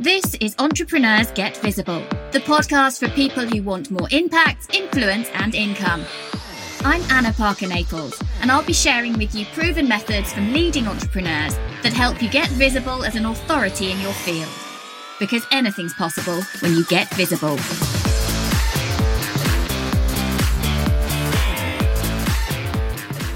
This is Entrepreneurs Get Visible, the podcast for people who want more impact, influence, and income. I'm Anna Parker Naples, and I'll be sharing with you proven methods from leading entrepreneurs that help you get visible as an authority in your field. Because anything's possible when you get visible.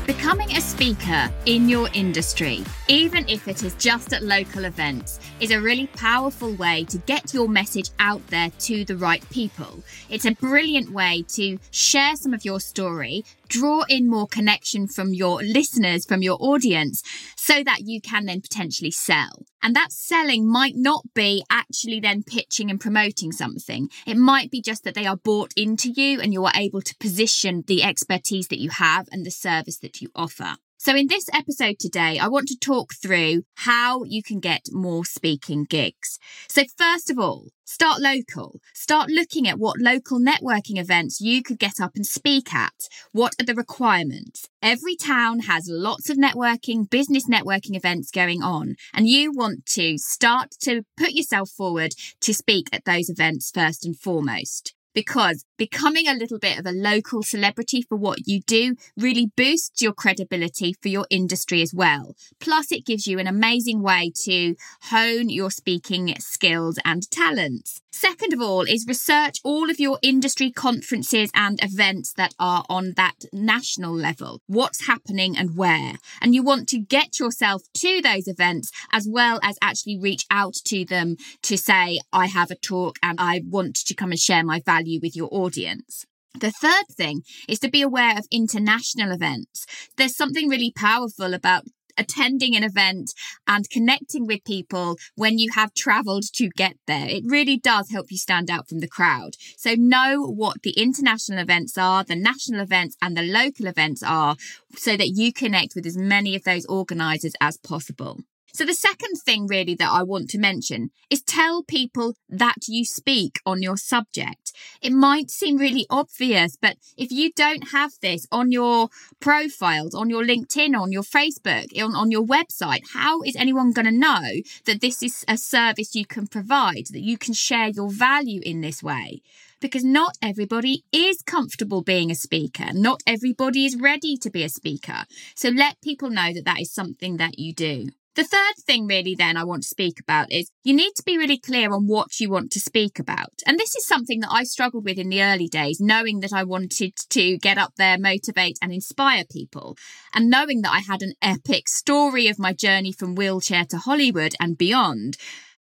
Becoming a speaker in your industry, even if it is just at local events, is a really powerful way to get your message out there to the right people. It's a brilliant way to share some of your story, draw in more connection from your listeners, from your audience, so that you can then potentially sell. And that selling might not be actually then pitching and promoting something. It might be just that they are bought into you and you are able to position the expertise that you have and the service that you offer. So, in this episode today, I want to talk through how you can get more speaking gigs. So, first of all, start local. Start looking at what local networking events you could get up and speak at. What are the requirements? Every town has lots of networking, business networking events going on, and you want to start to put yourself forward to speak at those events first and foremost because becoming a little bit of a local celebrity for what you do really boosts your credibility for your industry as well. Plus, it gives you an amazing way to hone your speaking skills and talents. Second of all, is research all of your industry conferences and events that are on that national level. What's happening and where? And you want to get yourself to those events as well as actually reach out to them to say, I have a talk and I want to come and share my value with your audience. The third thing is to be aware of international events. There's something really powerful about attending an event and connecting with people when you have traveled to get there. It really does help you stand out from the crowd. So know what the international events are, the national events and the local events are so that you connect with as many of those organizers as possible. So the second thing really that I want to mention is tell people that you speak on your subject. It might seem really obvious, but if you don't have this on your profiles, on your LinkedIn, on your Facebook, on, on your website, how is anyone going to know that this is a service you can provide, that you can share your value in this way? because not everybody is comfortable being a speaker. Not everybody is ready to be a speaker. So let people know that that is something that you do. The third thing, really, then I want to speak about is you need to be really clear on what you want to speak about. And this is something that I struggled with in the early days, knowing that I wanted to get up there, motivate, and inspire people, and knowing that I had an epic story of my journey from wheelchair to Hollywood and beyond.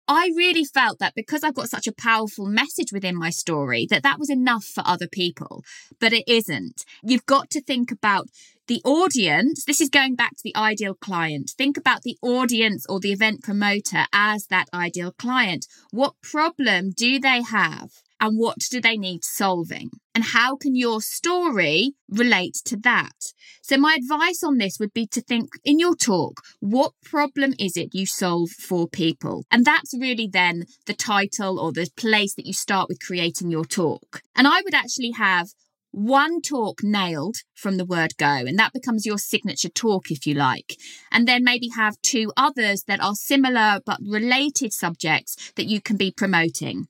I really felt that because I've got such a powerful message within my story, that that was enough for other people. But it isn't. You've got to think about the audience, this is going back to the ideal client. Think about the audience or the event promoter as that ideal client. What problem do they have? And what do they need solving? And how can your story relate to that? So, my advice on this would be to think in your talk, what problem is it you solve for people? And that's really then the title or the place that you start with creating your talk. And I would actually have one talk nailed from the word go, and that becomes your signature talk, if you like. And then maybe have two others that are similar but related subjects that you can be promoting.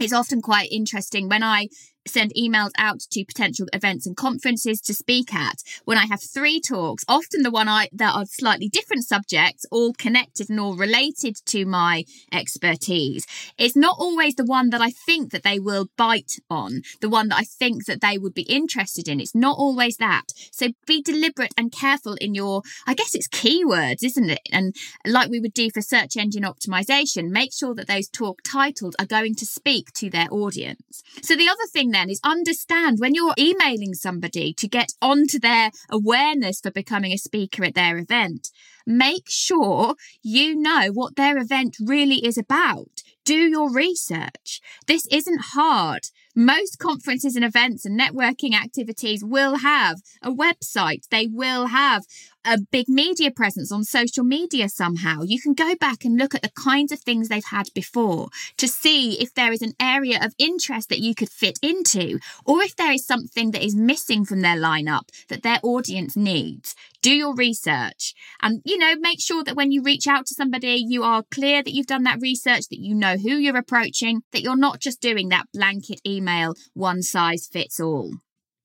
It's often quite interesting. When I send emails out to potential events and conferences to speak at when I have three talks, often the one I that are slightly different subjects, all connected and all related to my expertise. It's not always the one that I think that they will bite on, the one that I think that they would be interested in. It's not always that. So be deliberate and careful in your, I guess it's keywords, isn't it? And like we would do for search engine optimization, make sure that those talk titles are going to speak to their audience. So the other thing then is understand when you're emailing somebody to get onto their awareness for becoming a speaker at their event, make sure you know what their event really is about. Do your research. This isn't hard. Most conferences and events and networking activities will have a website. They will have a big media presence on social media somehow. You can go back and look at the kinds of things they've had before to see if there is an area of interest that you could fit into, or if there is something that is missing from their lineup that their audience needs. Do your research and, you know, make sure that when you reach out to somebody, you are clear that you've done that research, that you know who you're approaching, that you're not just doing that blanket email, one size fits all.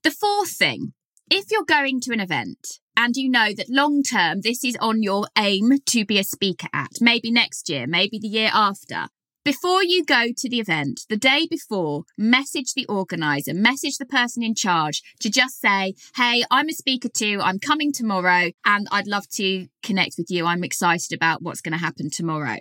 The fourth thing if you're going to an event and you know that long term this is on your aim to be a speaker at, maybe next year, maybe the year after, before you go to the event, the day before, message the organizer, message the person in charge to just say, Hey, I'm a speaker too. I'm coming tomorrow and I'd love to connect with you. I'm excited about what's going to happen tomorrow.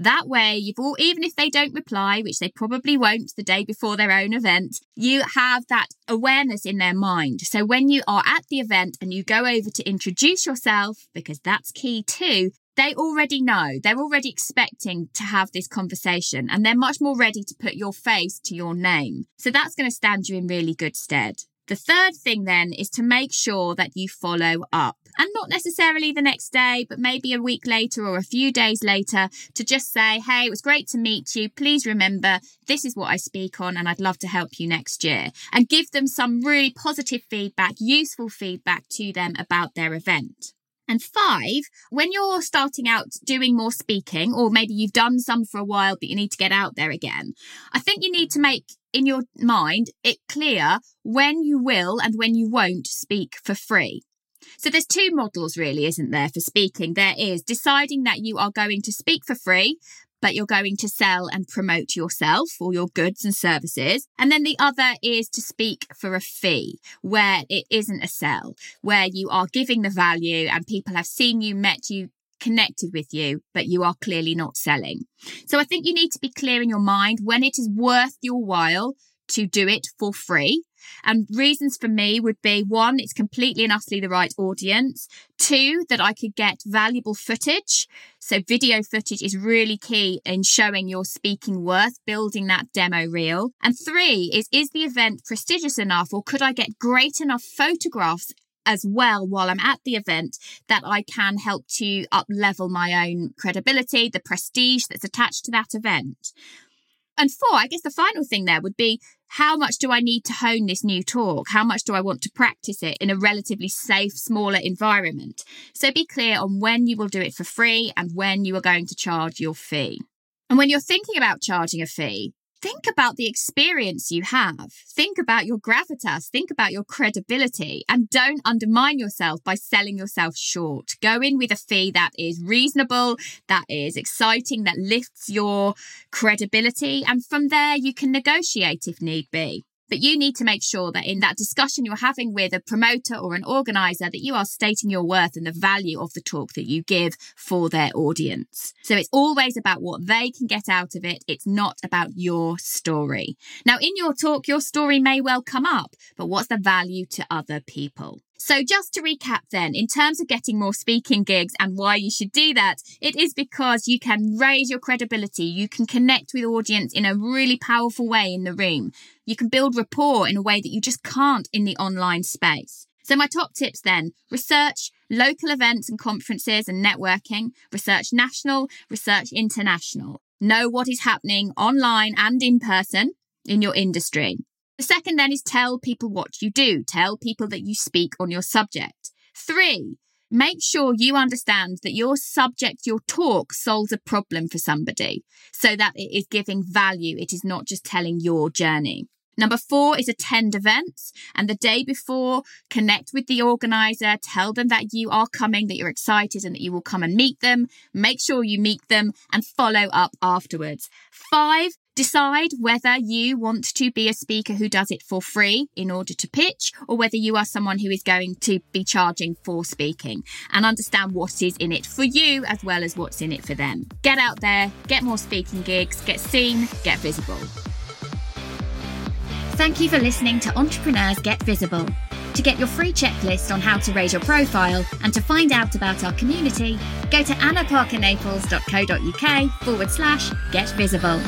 That way, you've all, even if they don't reply, which they probably won't the day before their own event, you have that awareness in their mind. So when you are at the event and you go over to introduce yourself, because that's key too, they already know, they're already expecting to have this conversation and they're much more ready to put your face to your name. So that's going to stand you in really good stead. The third thing then is to make sure that you follow up and not necessarily the next day, but maybe a week later or a few days later to just say, Hey, it was great to meet you. Please remember this is what I speak on and I'd love to help you next year and give them some really positive feedback, useful feedback to them about their event. And five, when you're starting out doing more speaking, or maybe you've done some for a while, but you need to get out there again, I think you need to make in your mind it clear when you will and when you won't speak for free. So there's two models really, isn't there, for speaking? There is deciding that you are going to speak for free, but you're going to sell and promote yourself or your goods and services. And then the other is to speak for a fee where it isn't a sell, where you are giving the value and people have seen you, met you, connected with you, but you are clearly not selling. So I think you need to be clear in your mind when it is worth your while to do it for free and reasons for me would be one, it's completely and utterly the right audience. Two, that I could get valuable footage. So video footage is really key in showing your speaking worth, building that demo reel. And three is, is the event prestigious enough or could I get great enough photographs as well while I'm at the event that I can help to up level my own credibility, the prestige that's attached to that event. And four, I guess the final thing there would be how much do I need to hone this new talk? How much do I want to practice it in a relatively safe, smaller environment? So be clear on when you will do it for free and when you are going to charge your fee. And when you're thinking about charging a fee, think about the experience you have. Think about your gravitas. Think about your credibility and don't undermine yourself by selling yourself short. Go in with a fee that is reasonable, that is exciting, that lifts your credibility. And from there, you can negotiate if need be. But you need to make sure that in that discussion you're having with a promoter or an organizer that you are stating your worth and the value of the talk that you give for their audience. So it's always about what they can get out of it. It's not about your story. Now, in your talk, your story may well come up, but what's the value to other people? So, just to recap, then, in terms of getting more speaking gigs and why you should do that, it is because you can raise your credibility. You can connect with audience in a really powerful way in the room. You can build rapport in a way that you just can't in the online space. So, my top tips then research local events and conferences and networking, research national, research international. Know what is happening online and in person in your industry. The second then is tell people what you do. Tell people that you speak on your subject. Three, make sure you understand that your subject, your talk solves a problem for somebody so that it is giving value. It is not just telling your journey. Number four is attend events and the day before connect with the organizer, tell them that you are coming, that you're excited and that you will come and meet them. Make sure you meet them and follow up afterwards. Five, decide whether you want to be a speaker who does it for free in order to pitch or whether you are someone who is going to be charging for speaking and understand what is in it for you as well as what's in it for them. Get out there, get more speaking gigs, get seen, get visible. Thank you for listening to Entrepreneurs Get Visible. To get your free checklist on how to raise your profile and to find out about our community, go to annaparkernaples.co.uk forward slash get visible.